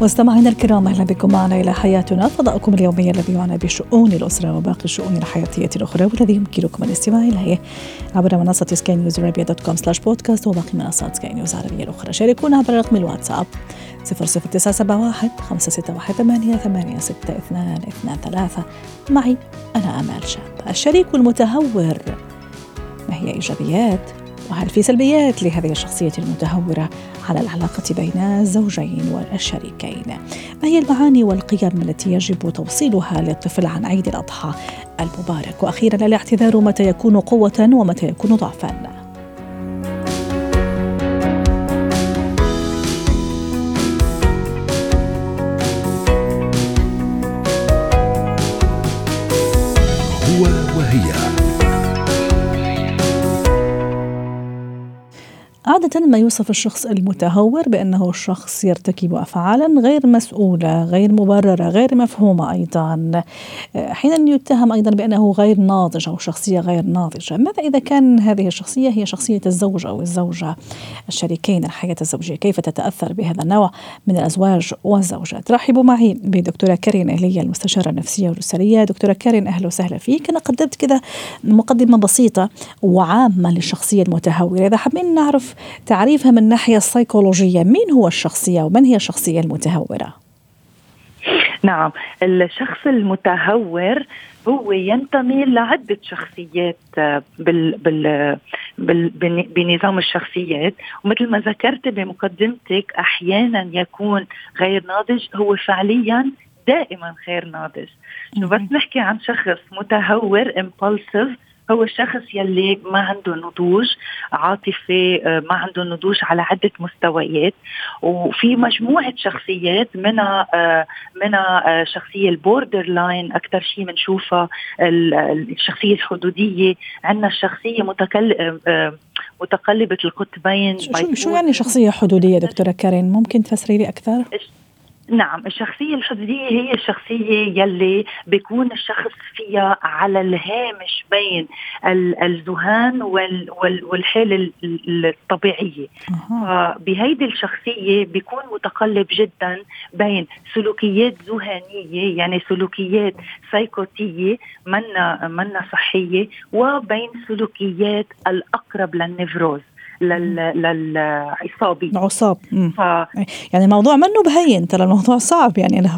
مستمعينا الكرام أهلا بكم معنا إلى حياتنا. فضاؤكم اليومي الذي يعنى بشؤون الأسرة وباقي الشؤون الحياتية الأخرى والذي يمكنكم الاستماع إليه عبر منصة سكاي نيوز dot com slash podcast وباقي منصات سكاي نيوز العربيه الأخرى. شاركونا عبر رقم الواتساب 00971 561 86223 معي أنا أمال شاب الشريك المتهور ما هي إيجابيات؟ وهل في سلبيات لهذه الشخصية المتهورة على العلاقة بين الزوجين والشريكين؟ ما هي المعاني والقيم التي يجب توصيلها للطفل عن عيد الأضحى المبارك؟ وأخيرا الاعتذار متى يكون قوة ومتى يكون ضعفا؟ ما يوصف الشخص المتهور بأنه شخص يرتكب أفعالا غير مسؤولة غير مبررة غير مفهومة أيضا. حين يتهم أيضا بأنه غير ناضج أو شخصية غير ناضجة ماذا إذا كان هذه الشخصية هي شخصية الزوج أو الزوجة الشريكين؟ الحياة الزوجية كيف تتأثر بهذا النوع من الأزواج والزوجات؟ رحبوا معي بدكتورة كارين أهلية المستشارة النفسية والأسرية. دكتورة كارين أهلا وسهلا فيك. أنا قدمت كذا مقدمة بسيطة وعامة للشخصية المتهورة. إذا حابين نعرف تعريفها من الناحية السيكولوجية. مين هو الشخصية ومن هي الشخصية المتهورة؟ نعم الشخص المتهور هو ينتمي لعدة شخصيات آه، بال بال بال بنظام الشخصيات. ومثل ما ذكرت بمقدمتك أحيانا يكون غير ناضج هو فعليا دائما غير ناضج. بس نحكي عن شخص متهور impulsive هو الشخص يلي ما عنده نضوج عاطفي آه، ما عنده نضوج على عدة مستويات. وفي مجموعة شخصيات منها آه، منها آه، شخصية ال borderline أكثر شيء بنشوفها الشخصية الحدودية. عندنا الشخصية متكل متقلبة القطبين شو, شو يعني شخصية حدودية دكتورة كارين ممكن تفسري لي أكثر؟ نعم الشخصية الحدودية هي الشخصية يلي بيكون الشخص فيها على الهامش بين الذهان والحالة الطبيعية. بهيدي الشخصية بيكون متقلب جدا بين سلوكيات ذهانية يعني سلوكيات سايكوتية منا منا صحية وبين سلوكيات الأقرب للنفروز. للعصابي. العصاب. ف... يعني الموضوع منه بهين ترى الموضوع صعب يعني. أنا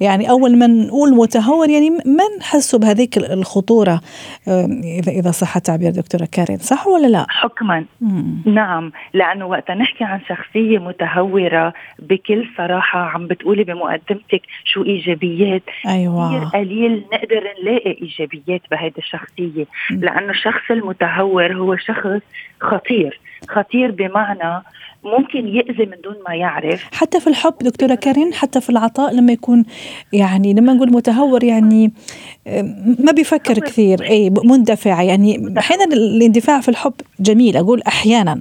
يعني أول ما نقول متهور يعني ما نحسه بهذيك الخطورة؟ إذا إذا صح التعبير دكتورة كارين صح ولا لا؟ حكما. مم. نعم لأنه وقت نحكي عن شخصية متهورة بكل صراحة عم بتقولي بمقدمتك شو إيجابيات. أيوه. كثير قليل نقدر نلاقي إيجابيات بهيدي الشخصية. لأنه الشخص المتهور هو شخص خطير. خطير بمعنى ممكن يأذي من دون ما يعرف. حتى في الحب دكتورة كارين حتى في العطاء لما يكون يعني لما نقول متهور يعني ما بيفكر كثير. أي مندفع. يعني أحيانا الاندفاع في الحب جميل أقول أحيانا.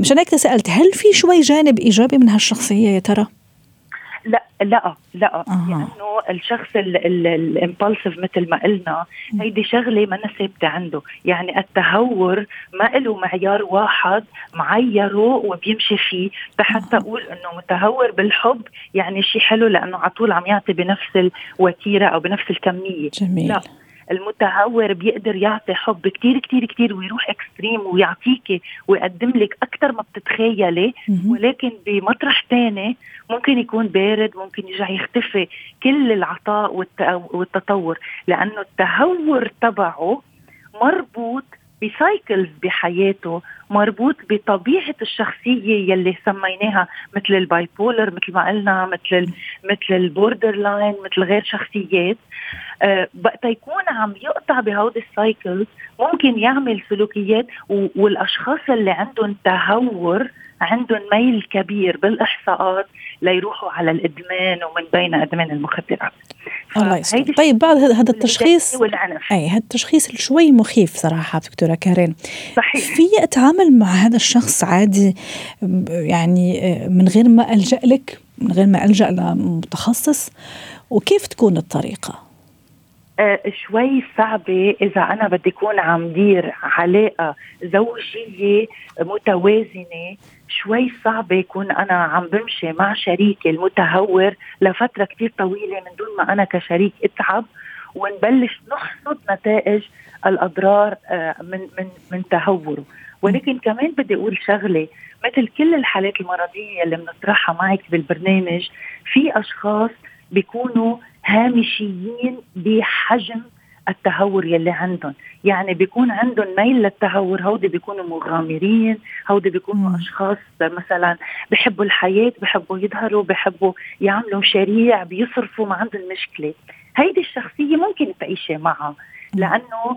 مشان هيك سألت هل في شوي جانب إيجابي من هالشخصية يا ترى؟ لا لا لا. أه. لأنه الشخص الامبulsive مثل ما قلنا هيدي شغلة ما ثابته عنده. يعني التهور ما له معيار واحد معيره وبيمشي فيه. حتى أقول إنه متهور بالحب يعني شيء حلو لأنه على طول عم يعطي بنفس الوتيرة أو بنفس الكمية. جميل. لا. المتهور بيقدر يعطي حب كتير كتير كتير ويروح اكستريم ويعطيك ويقدم لك أكثر ما بتتخيلي. ولكن بمطرح تاني ممكن يكون بارد ممكن يرجع يختفي كل العطاء والتطور. لأنه التهور تبعه مربوط ب cycles بحياته مربوط بطبيعة الشخصية يلي سميناها مثل ال bipolar مثل ما قلنا مثل مثل ال borderline مثل غير شخصيات. آه وقت يكون عم يقطع بهودي ال cycles ممكن يعمل سلوكيات والأشخاص اللي عندهم تهور عندهم ميل كبير بالإحصاءات ليروحوا على الإدمان ومن بين إدمان المخدرات. الله طيب بعد هذا التشخيص أي هذا التشخيص شوي مخيف صراحة دكتورة كارين صحيح. في أتعامل مع هذا الشخص عادي يعني من غير ما ألجأ لك من غير ما ألجأ لمتخصص؟ وكيف تكون الطريقة؟ آه شوي صعبة إذا أنا بدي أكون عم دير علاقة زوجية متوازنة. شوي صعب يكون أنا عم بمشي مع شريكي المتهور لفترة كثير طويلة من دون ما أنا كشريك أتعب ونبلش نحصد نتائج الأضرار آه، من من من تهوره. ولكن كمان بدي أقول شغلة مثل كل الحالات المرضية اللي بنطرحها معك بالبرنامج في أشخاص بيكونوا هامشيين بحجم التهور يلي عندهم يعني بيكون عندهم ميل للتهور هودي بيكونوا مغامرين هودي بيكونوا مم. أشخاص مثلا بحبوا الحياة بحبوا يظهروا بحبوا يعملوا مشاريع بيصرفوا ما عندهم مشكلة. هيدي الشخصية ممكن تعيشي معها. لأنه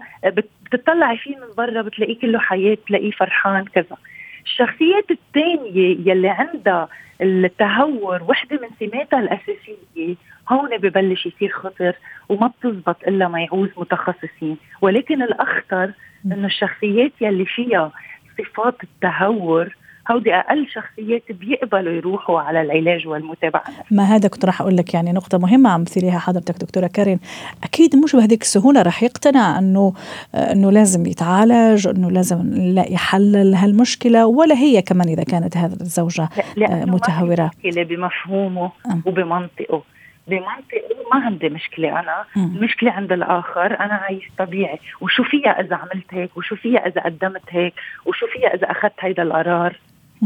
بتطلعي فيه من برا بتلاقيه كله حياة بتلاقيه فرحان كذا. الشخصيات الثانية يلي عندها التهور وحدة من سماتها الأساسية. هون ببلش يصير خطر وما بتزبط إلا ما يعوز متخصصين. ولكن الأخطر إنه الشخصيات يلي فيها صفات التهور هودي أقل شخصيات بيقبلوا يروحوا على العلاج والمتابعة. ما هذا كنت راح أقول لك يعني نقطة مهمة عم تثيريها حضرتك دكتورة كارين أكيد مش بهذيك السهولة راح يقتنع إنه إنه لازم يتعالج إنه لازم نلاقي حل لهالمشكله ولا هي كمان إذا كانت هذه الزوجة متهورة. مشكلة بمفهومه وبمنطقه. بمنطقه ما عندي مشكلة أنا. المشكلة عند الآخر أنا عايش طبيعي. وشو فيها إذا عملت هيك؟ وشو فيها إذا قدمت هيك؟ وشو فيها إذا أخذت هيدا القرار؟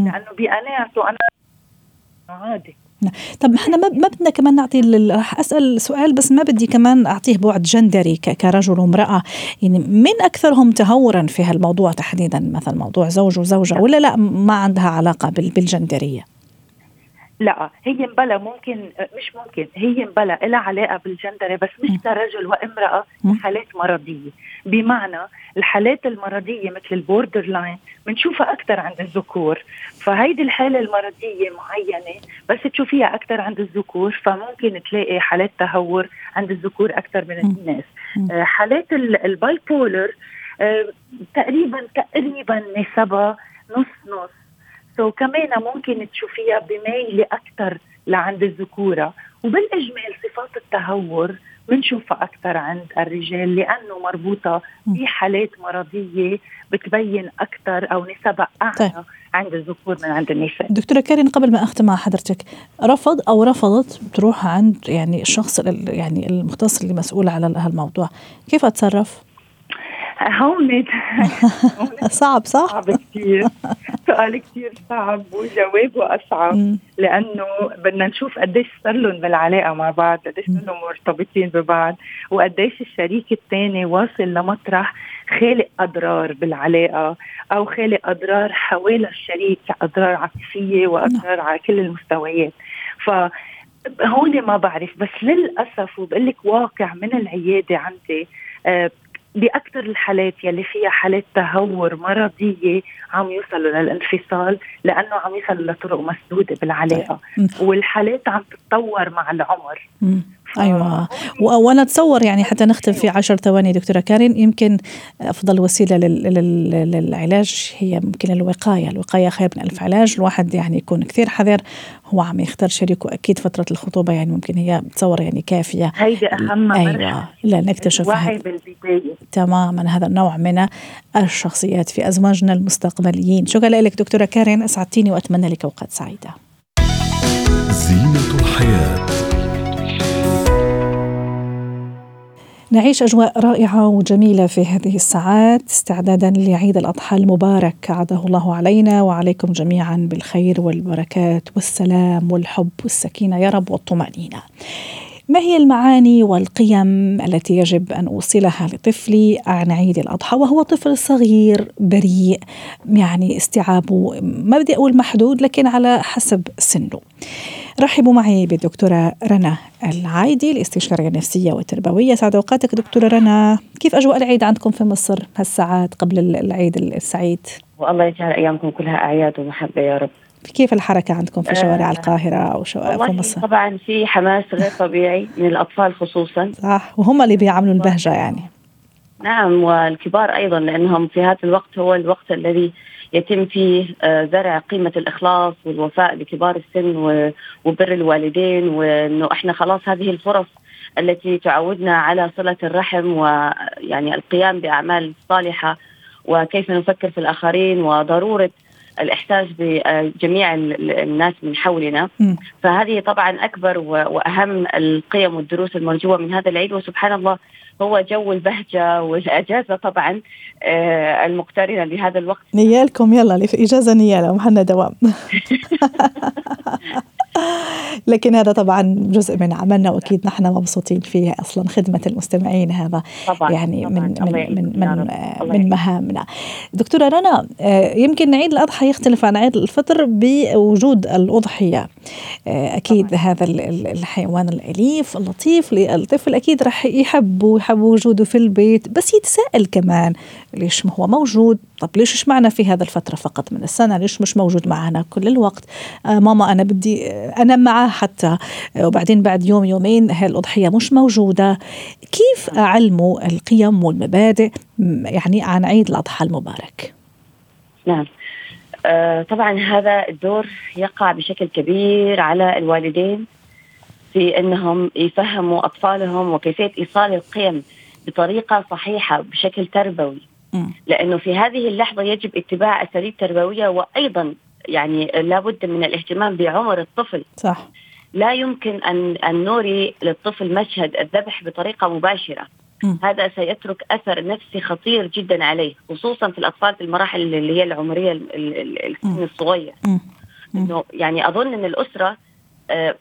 لأنه بقناعته أنا عادي. نعم. طب إحنا ما ما بدنا كمان نعطي راح أسأل سؤال بس ما بدي كمان أعطيه بعد جندري كرجل وامراه يعني من أكثرهم تهورا في هالموضوع تحديدا؟ مثلا موضوع زوج وزوجة ولا لا ما عندها علاقة بالجندرية؟ لا هي مبلا ممكن مش ممكن هي مبلا لها علاقة بالجندري بس مش كرجل وامرأة حالات مرضية. بمعنى الحالات المرضية مثل ال borderline بنشوفها أكثر عند الذكور فهيدي الحالة المرضية معينة بس تشوفيها أكثر عند الذكور فممكن تلاقي حالات تهور عند الذكور أكثر من النساء. آه، حالات ال bipolar آه، تقريبا تقريبا نسبها نص نص. so كمان ممكن تشوفيها بميل أكثر لعند الذكورة وبالإجمال صفات التهور بنشوفها أكثر عند الرجال لأنه مربوطة بحالات مرضية بتبين أكثر أو نسبها أعلى طيب. عند الذكور من عند النساء. دكتورة كارين قبل ما أختم مع حضرتك رفض أو رفضت تروح عند يعني الشخص يعني المختص اللي مسؤول على هالموضوع، كيف أتصرف؟ هون صعب صح؟ صعب كثير سؤال كثير صعب وجوابه أصعب. لأنه بدنا نشوف قديش صار لهم بالعلاقة مع بعض، قديش صار لهم مرتبطين ببعض وقديش الشريك الثاني واصل لمطرح خالق أضرار بالعلاقة أو خالق أضرار حوالي الشريك اضرار عاطفية وأضرار على كل المستويات. ف هون ما بعرف بس للأسف وبقول لك واقع من العيادة عندي آه بأكثر الحالات يلي فيها حالات تهور مرضية عم يوصلوا للانفصال لأنه عم يوصلوا لطرق مسدودة بالعلاقة. والحالات عم تتطور مع العمر. أيوه. وأنا أتصور يعني حتى نختم في عشر ثواني دكتورة كارين يمكن أفضل وسيلة للعلاج هي يمكن الوقاية، الوقاية خير من ألف علاج، الواحد يعني يكون كثير حذر. هو عم يختار شريكه. أكيد فترة الخطوبة يعني ممكن هي بتصور يعني كافية. هيدي أهم أيوه. لا نكتشف وعي بالبداية. تماما. هذا النوع من الشخصيات في أزواجنا المستقبليين، شكرا لك دكتورة كارين. أسعدتيني وأتمنى لك أوقات سعيدة. زينة الحياة. نعيش أجواء رائعة وجميلة في هذه الساعات. استعدادا لعيد الأضحى المبارك عاده الله علينا وعليكم جميعا بالخير والبركات والسلام والحب والسكينة. يا رب والطمأنينة. ما هي المعاني والقيم التي يجب أن أوصلها لطفلي عن عيد الأضحى وهو طفل صغير بريء يعني استيعابه ما بدي أقول محدود لكن على حسب سنه. رحبوا معي بالدكتورة رنا العايدي الاستشارية النفسية والتربوية سعد أوقاتك دكتورة رنا كيف أجواء العيد عندكم في مصر هالساعات قبل العيد السعيد؟ والله يجعل أيامكم كلها أعياد ومحبة يا رب. كيف الحركة عندكم في شوارع آه القاهرة أو شوارع في مصر؟ طبعا في حماس غير طبيعي من الأطفال خصوصا صح وهم اللي بيعملوا البهجة يعني نعم والكبار أيضا لأنهم في هذا الوقت هو الوقت الذي يتم فيه آه، زرع قيمة الإخلاص والوفاء لكبار السن وبر الوالدين وأنه إحنا خلاص هذه الفرص التي تعودنا على صلة الرحم ويعني القيام بأعمال صالحة وكيف نفكر في الآخرين وضرورة الإحساس بجميع الناس من حولنا. فهذه طبعا أكبر وأهم القيم والدروس المرجوة من هذا العيد. وسبحان الله هو جو البهجة والاجازه طبعا آه، المقترنة لهذا الوقت. نيالكم يلا في إجازة نيالة وحنا دوام. لكن هذا طبعا جزء من عملنا وأكيد نحن مبسوطين فيه أصلا خدمة المستمعين هذا طبعا يعني طبعا من من من من, من مهامنا. دكتورة رنا آه، يمكن عيد الأضحى يختلف عن عيد الفطر بوجود الأضحية. آه، أكيد طبعا. هذا الحيوان الأليف اللطيف الطفل أكيد راح يحب ويحب وجوده في البيت بس يتساءل كمان ليش هو موجود؟ طب ليش إيش معنا في هذا الفترة فقط من السنة؟ ليش مش موجود معنا كل الوقت؟ آه ماما أنا بدي أنام معاه حتى آه وبعدين بعد يوم يومين هاي الأضحية مش موجودة. كيف أعلموا القيم والمبادئ؟ يعني عن عيد الأضحى المبارك؟ نعم. آه طبعا هذا الدور يقع بشكل كبير على الوالدين في إنهم يفهموا أطفالهم وكيفية إيصال القيم بطريقة صحيحة بشكل تربوي. لأنه في هذه اللحظة يجب اتباع أساليب تربوية وأيضا يعني لابد من الاهتمام بعمر الطفل. صح. لا يمكن أن أن نوري للطفل مشهد الذبح بطريقة مباشرة. م. هذا سيترك أثر نفسي خطير جدا عليه خصوصا في الأطفال في المراحل اللي هي العمرية السن الصغير. إنه يعني أظن إن الأسرة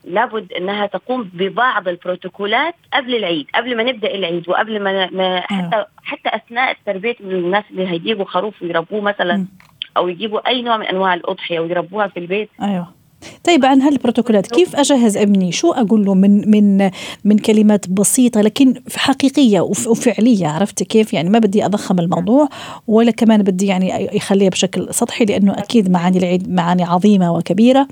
لابد إنها تقوم ببعض البروتوكولات قبل العيد قبل ما نبدأ العيد وقبل ما, ما حتى حتى أثناء تربيه الناس اللي هيجيبوا خروف ويربوه مثلا أو يجيبوا أي نوع من أنواع الأضحية ويربوها في البيت. أيوه. طيب عن هالبروتوكولات كيف أجهز أبني؟ شو أقول له من من من كلمات بسيطة لكن حقيقية وفعلية؟ عرفت كيف؟ يعني ما بدي أضخم الموضوع ولا كمان بدي يعني يخليها بشكل سطحي لأنه أكيد معاني العيد معاني عظيمة وكبيرة.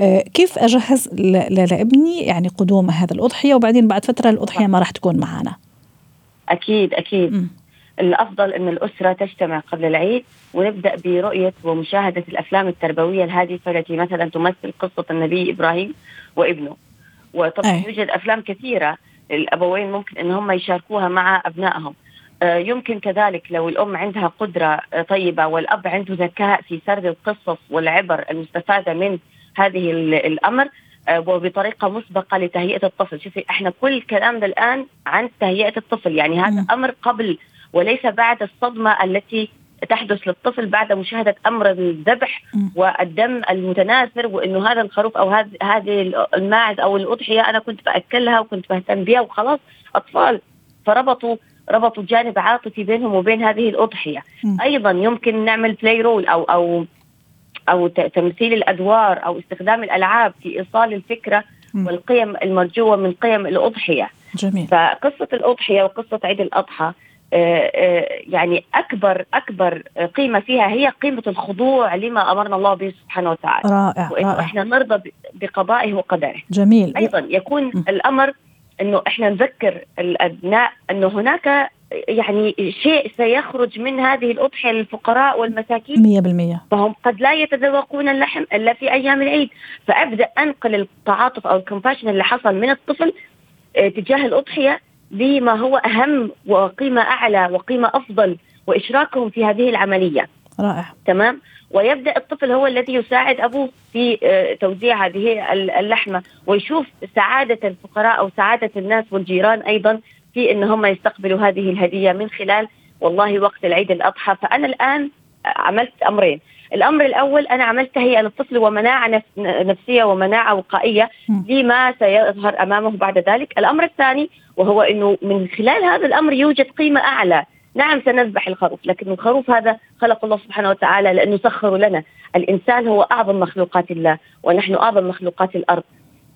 آه، كيف أجهز لأبني يعني قدوم هذا الأضحية؟ وبعدين بعد فترة الأضحية ما راح تكون معنا أكيد أكيد. م. الأفضل أن الأسرة تجتمع قبل العيد ونبدأ برؤية ومشاهدة الأفلام التربوية الهادفه التي مثلا تمثل قصة النبي إبراهيم وابنه. وطبعا أي. يوجد أفلام كثيرة الأبوين ممكن إن هم يشاركوها مع أبنائهم. آه، يمكن كذلك لو الأم عندها قدرة آه، طيبة والأب عنده ذكاء في سرد القصص والعبر المستفادة من هذه الأمر آه، وبطريقة مسبقة لتهيئة الطفل. شوفي إحنا كل كلامنا الآن عن تهيئة الطفل. يعني هذا أمر قبل وليس بعد الصدمة التي تحدث للطفل بعد مشاهدة أمر الذبح والدم المتناثر وإنه هذا الخروف أو هذه الماعز أو الأضحية أنا كنت بأكلها وكنت بهتم بها وخلاص. أطفال. فربطوا ربطوا جانب عاطفي بينهم وبين هذه الأضحية. أيضا يمكن نعمل play role أو أو أو تمثيل الأدوار أو استخدام الألعاب في إيصال الفكرة والقيم المرجوة من قيم الأضحية. جميل. فقصة الأضحية وقصة عيد الأضحى يعني اكبر أكبر قيمة فيها هي قيمة الخضوع لما أمرنا الله به سبحانه وتعالى. رائع وإنه. إحنا نرضى بقضائه وقدره. جميل. أيضا يكون م. الأمر إنه إحنا نذكر الأبناء إنه هناك يعني شيء سيخرج من هذه الأضحية للفقراء والمساكين. 100% فهم قد لا يتذوقون اللحم إلا في أيام العيد. فأبدأ أنقل التعاطف أو الكومباشن اللي حصل من الطفل آه، تجاه الأضحية بما هو أهم وقيمة أعلى وقيمة أفضل وإشراكهم في هذه العملية. رائع. تمام؟ ويبدأ الطفل هو الذي يساعد أبوه في آه، توزيع هذه اللحمة ويشوف سعادة الفقراء أو سعادة الناس والجيران أيضا في إن هم يستقبلوا هذه الهدية من خلال والله وقت العيد الأضحى. فأنا الآن عملت أمرين. الأمر الأول أنا عملت تهيئة للطفل ومناعة نفسية ومناعة وقائية لما سيظهر أمامه بعد ذلك. الأمر الثاني وهو إنه من خلال هذا الأمر يوجد قيمة أعلى. نعم سنذبح الخروف لكن الخروف هذا خلق الله سبحانه وتعالى لأنه سخر لنا. الإنسان هو أعظم مخلوقات الله ونحن أعظم مخلوقات الأرض.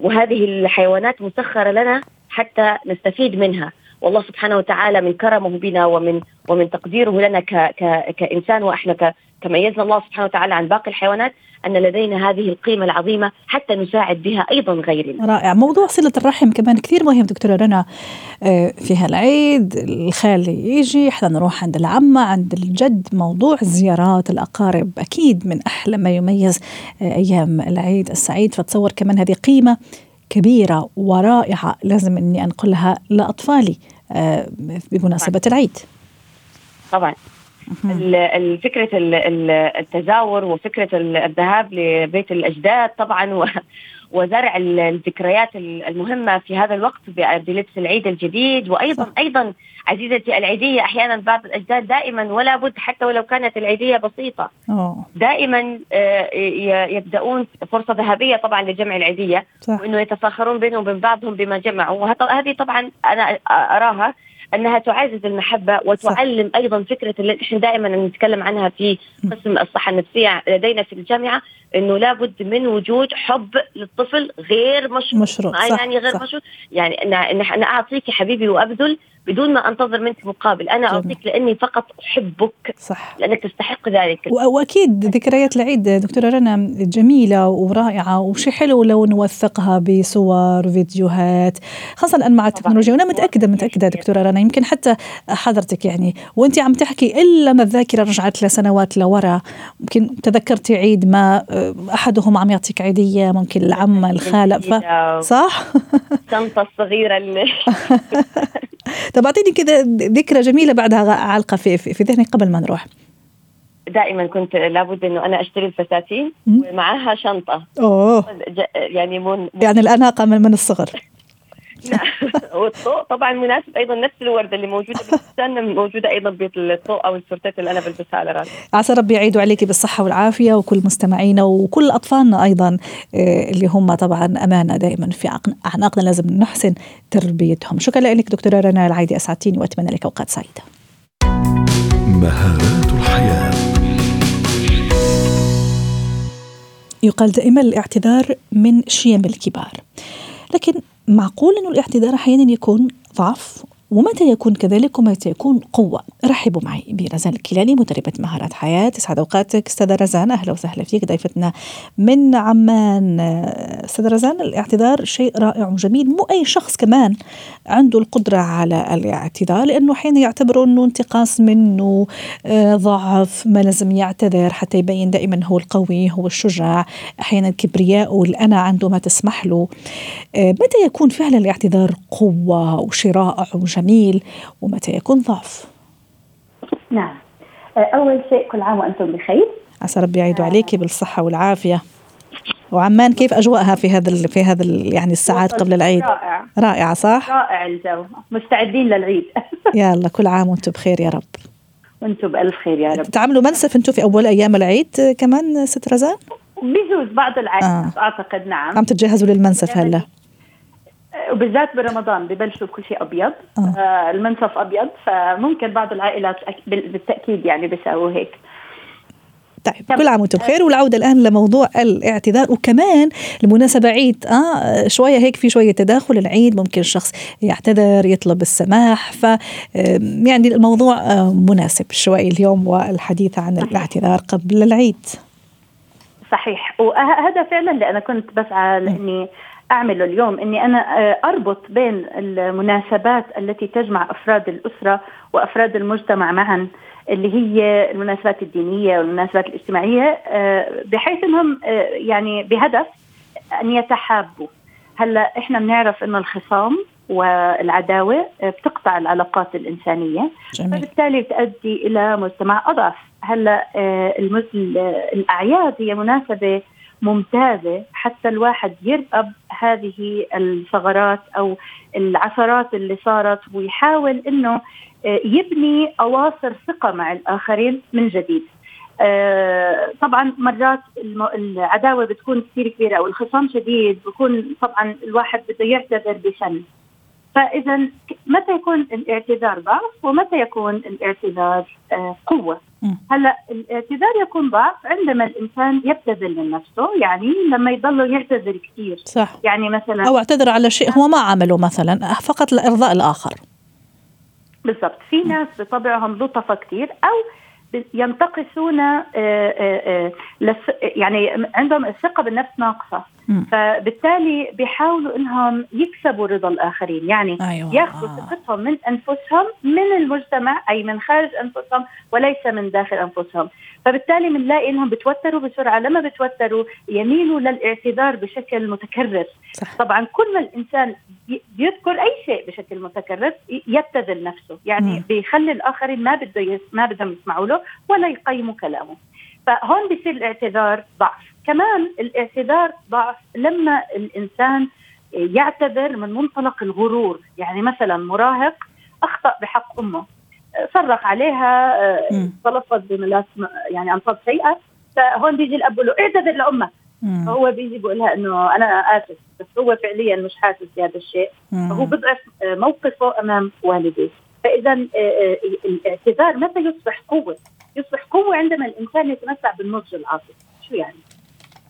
وهذه الحيوانات مسخرة لنا حتى نستفيد منها. والله سبحانه وتعالى من كرمه بنا ومن ومن تقديره لنا ك ك كإنسان وإحنا ك كميزنا الله سبحانه وتعالى عن باقي الحيوانات أن لدينا هذه القيمة العظيمة حتى نساعد بها أيضا غيرنا. رائع، موضوع صلة الرحم كمان كثير مهم دكتورة رنا آه، في هالعيد الخال يجي إحنا نروح عند العمة عند الجد موضوع زيارات الأقارب. أكيد من أحلى ما يميز آه، أيام العيد السعيد. فتصور كمان هذه قيمة كبيرة ورائعة لازم إني أنقلها لأطفالي آه، بمناسبة العيد. طبعا. فكرة التزاور وفكرة الذهاب لبيت الأجداد طبعا وزرع الذكريات المهمة في هذا الوقت بلبس العيد الجديد وأيضا صح. أيضا عزيزتي العيدية أحيانا بعض الأجداد دائما ولا بد حتى ولو كانت العيدية بسيطة أوه. دائما آه، يبدأون فرصة ذهبية طبعا لجمع العيدية صح. وأنه يتفاخرون بينهم وبين بعضهم بما جمعوا وهذه طبعا أنا أراها أنها تعزز المحبة وتعلم صح. أيضا فكرة اللي إحنا دائما نتكلم عنها في قسم الصحة النفسية لدينا في الجامعة إنه لابد من وجود حب للطفل غير مشروط. مشروط. صح. يعني غير صح. مشروط؟ يعني ان أنا أعطيك حبيبي وأبذل بدون ما أنتظر منك مقابل. أنا أعطيك لأني فقط أحبك. صح. لأنك تستحق ذلك. وأكيد ذكريات العيد دكتورة رنا جميلة ورائعة وشي حلو لو نوثقها بصور وفيديوهات خاصة الآن مع التكنولوجيا. وأنا متأكدة متأكدة. دكتورة رنا يمكن حتى حضرتك يعني. وانت عم تحكي إلا ما الذاكرة رجعت لسنوات لورا. ممكن تذكرتي عيد ما أحدهم عم يعطيك عيدية ممكن العمه الخالة ف... صح؟ الشنطه الصغيره اللي طب أعطيني كذا ذكرى جميلة بعدها علقه في في ذهني قبل ما نروح. دائما كنت لابد إنه أنا أشتري الفساتين ومعها شنطة. أوه. يعني من يعني الأناقة من, من الصغر. والطوق طبعا مناسب أيضا نفس الوردة اللي موجودة بالفستان موجودة أيضا بالطوق أو السورتات اللي أنا بلبسها على راسي. عسى ربي يعيدوا عليكي بالصحة والعافية وكل مستمعينا وكل أطفالنا أيضا آه، اللي هم طبعا أمانة دائما في اعناقنا لازم نحسن تربيتهم. شكرا لك دكتورة رنا العيدي أسعدتيني وأتمنى لك أوقات سعيدة. مهارات الحياة. يقال دائما الاعتذار من شيم الكبار. لكن معقول أن الاعتذار أحيانا يكون ضعف؟ ومتى يكون كذلك ومتى يكون قوة؟ رحبوا معي برزان الكيلاني مدربة مهارات حياة. اسعد أوقاتك. أستاذة رزان أهلا وسهلا فيك. ضيفتنا من عمان. أستاذة رزان الاعتذار شيء رائع وجميل مو أي شخص كمان عنده القدرة على الاعتذار لأنه أحيانا يعتبروا أنه انتقاص منه آه، ضعف ما لازم يعتذر حتى يبين دائما هو القوي هو الشجاع. أحيانا كبرياء والأنا عنده ما تسمح له. آه، متى يكون فعلا الاعتذار قوة وشيء رائع وجميل؟ جميل ومتى يكون ضعف؟ نعم. آه، أول شيء كل عام وأنتم بخير. عسى ربي يعيد عليك بالصحة والعافية. وعمان كيف أجواءها في هذا في هذا يعني الساعات قبل العيد؟ رائع. رائعة صح؟ رائع الجو. مستعدين للعيد. يلا كل عام وأنتم بخير يا رب. وأنتم بألف خير يا رب. تعملوا منسف أنتم في أول أيام العيد كمان ست رزان؟ بيجوز بعض العائلات آه. أعتقد نعم. عم تتجهزوا للمنسف هلا. وبالذات برمضان ببلشوا كل شيء أبيض آه. آه المنسف أبيض فممكن بعض العائلات بالتأكيد يعني بيساووا هيك طيب كل عام وأنتم بخير والعودة الآن لموضوع الاعتذار وكمان المناسبة عيد آه شوية هيك في شوية تداخل العيد ممكن الشخص يعتذر يطلب السماح ف يعني الموضوع آه مناسب شوي اليوم والحديث عن. الاعتذار قبل العيد صحيح وهذا فعلا اللي أنا كنت بسعى لأني أعمله اليوم إني أنا آه، أربط بين المناسبات التي تجمع أفراد الأسرة وأفراد المجتمع معا اللي هي المناسبات الدينية والمناسبات الاجتماعية آه، بحيث إنهم آه، يعني بهدف أن يتحابوا هلأ إحنا بنعرف إنه الخصام والعداوة بتقطع العلاقات الإنسانية جميل. فبالتالي تؤدي إلى مجتمع أضعف هلأ الأعياد هي مناسبة ممتازة حتى الواحد يرقب هذه الثغرات أو العثرات اللي صارت ويحاول أنه آه، يبني أواصر ثقة مع الآخرين من جديد. آه طبعا مرات العداوة بتكون كثير كبيرة أو الخصام شديد بكون طبعا الواحد بده يعتذر بفن. فإذا متى يكون الإعتذار ضعف ومتى يكون الإعتذار آه قوة؟ هلأ الإعتذار يكون ضعف عندما الإنسان يبتذل من نفسه يعني لما يضله يعتذر كثير. صح. يعني مثلا أو اعتذر على شيء هو ما عمله مثلا فقط لارضاء الآخر. بالضبط. في ناس بطبعهم لطفة كثير أو ينتقصون آه، آه، يعني عندهم الثقة بالنفس ناقصة. فبالتالي بيحاولوا إنهم يكسبوا رضا الآخرين يعني أيوة. ياخذوا ثقتهم من أنفسهم من المجتمع أي من خارج أنفسهم وليس من داخل أنفسهم فبالتالي بنلاقي إنهم بتوتروا بسرعة لما بتوتروا يميلوا للاعتذار بشكل متكرر صح. طبعا كل ما الإنسان بيذكر أي شيء بشكل متكرر يبتذل نفسه يعني م. بيخلي الآخرين ما بده. ما بدهم يسمعوا له ولا يقيموا كلامه فهون بيصير الاعتذار ضعف كمان الاعتذار ضعف. لما الإنسان يعتذر من منطلق الغرور يعني مثلا مراهق أخطأ بحق أمه صرخ عليها تلفظ بملاك يعني الفاظ سيئة فهون بيجي الأب بيقول له اعتذر لأمك. فهو بيجي بيقول لها إنه أنا آسف بس هو فعليا مش حاسس بهذا الشيء. فهو بضعف موقفه أمام والديه. فاذا آه، آه، الاعتذار متى يصبح قوة؟ يصبح قوة عندما الإنسان يتمتع بالنضج العاطفي، شو يعني؟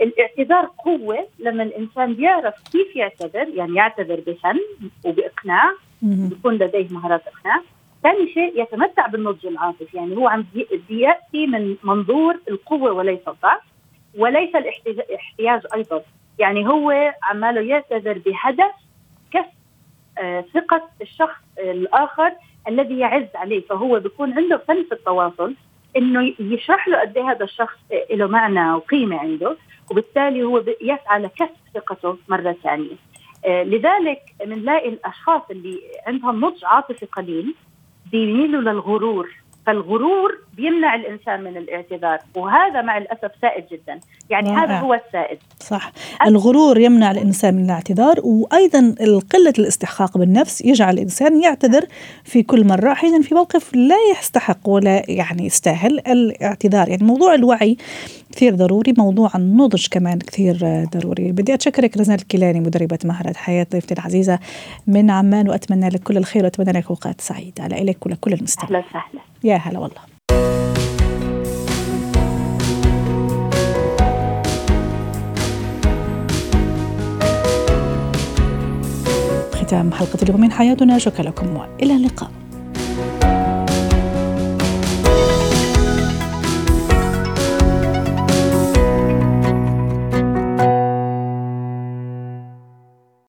الاعتذار قوة لما الإنسان بيعرف كيف يعتذر، يعني يعتذر بفن وبإقناع بيكون لديه مهارات إقناع. ثاني شيء يتمتع بالنضج العاطفي، يعني هو عم بيأتي من منظور القوة وليس الضعف وليس الاحتياج أيضا، يعني هو عماله يعتذر بهدف كسب آه ثقة الشخص الآخر الذي يعز عليه فهو بيكون عنده فن في التواصل. إنه يشرح له قد إيه هذا الشخص له معنى وقيمة عنده وبالتالي هو يسعى لكسب ثقته مرة ثانية. آه، لذلك بنلاقي الأشخاص اللي عندهم نضج عاطفي قليل بيميلوا للغرور فالغرور بيمنع الإنسان من الاعتذار وهذا مع الأسف سائد جدا. يعني رائع. هذا هو السائد. صح. الغرور يمنع الإنسان من الاعتذار وأيضا قلة الاستحقاق بالنفس يجعل الإنسان يعتذر في كل مرة أحيانا في موقف لا يستحق ولا يعني يستاهل الاعتذار. يعني موضوع الوعي كثير ضروري موضوع النضج كمان كثير ضروري. بدي أتشكرك رزان الكيلاني مدربة مهارة حياة ضيفتي العزيزة من عمان وأتمنى لك كل الخير وأتمنى لك أوقات سعيدة. على إليك ولكل المستمعين. أهلا وسهلا. يا هلا والله. ختام حلقة اليوم من حياتنا شكرا لكم وإلى اللقاء.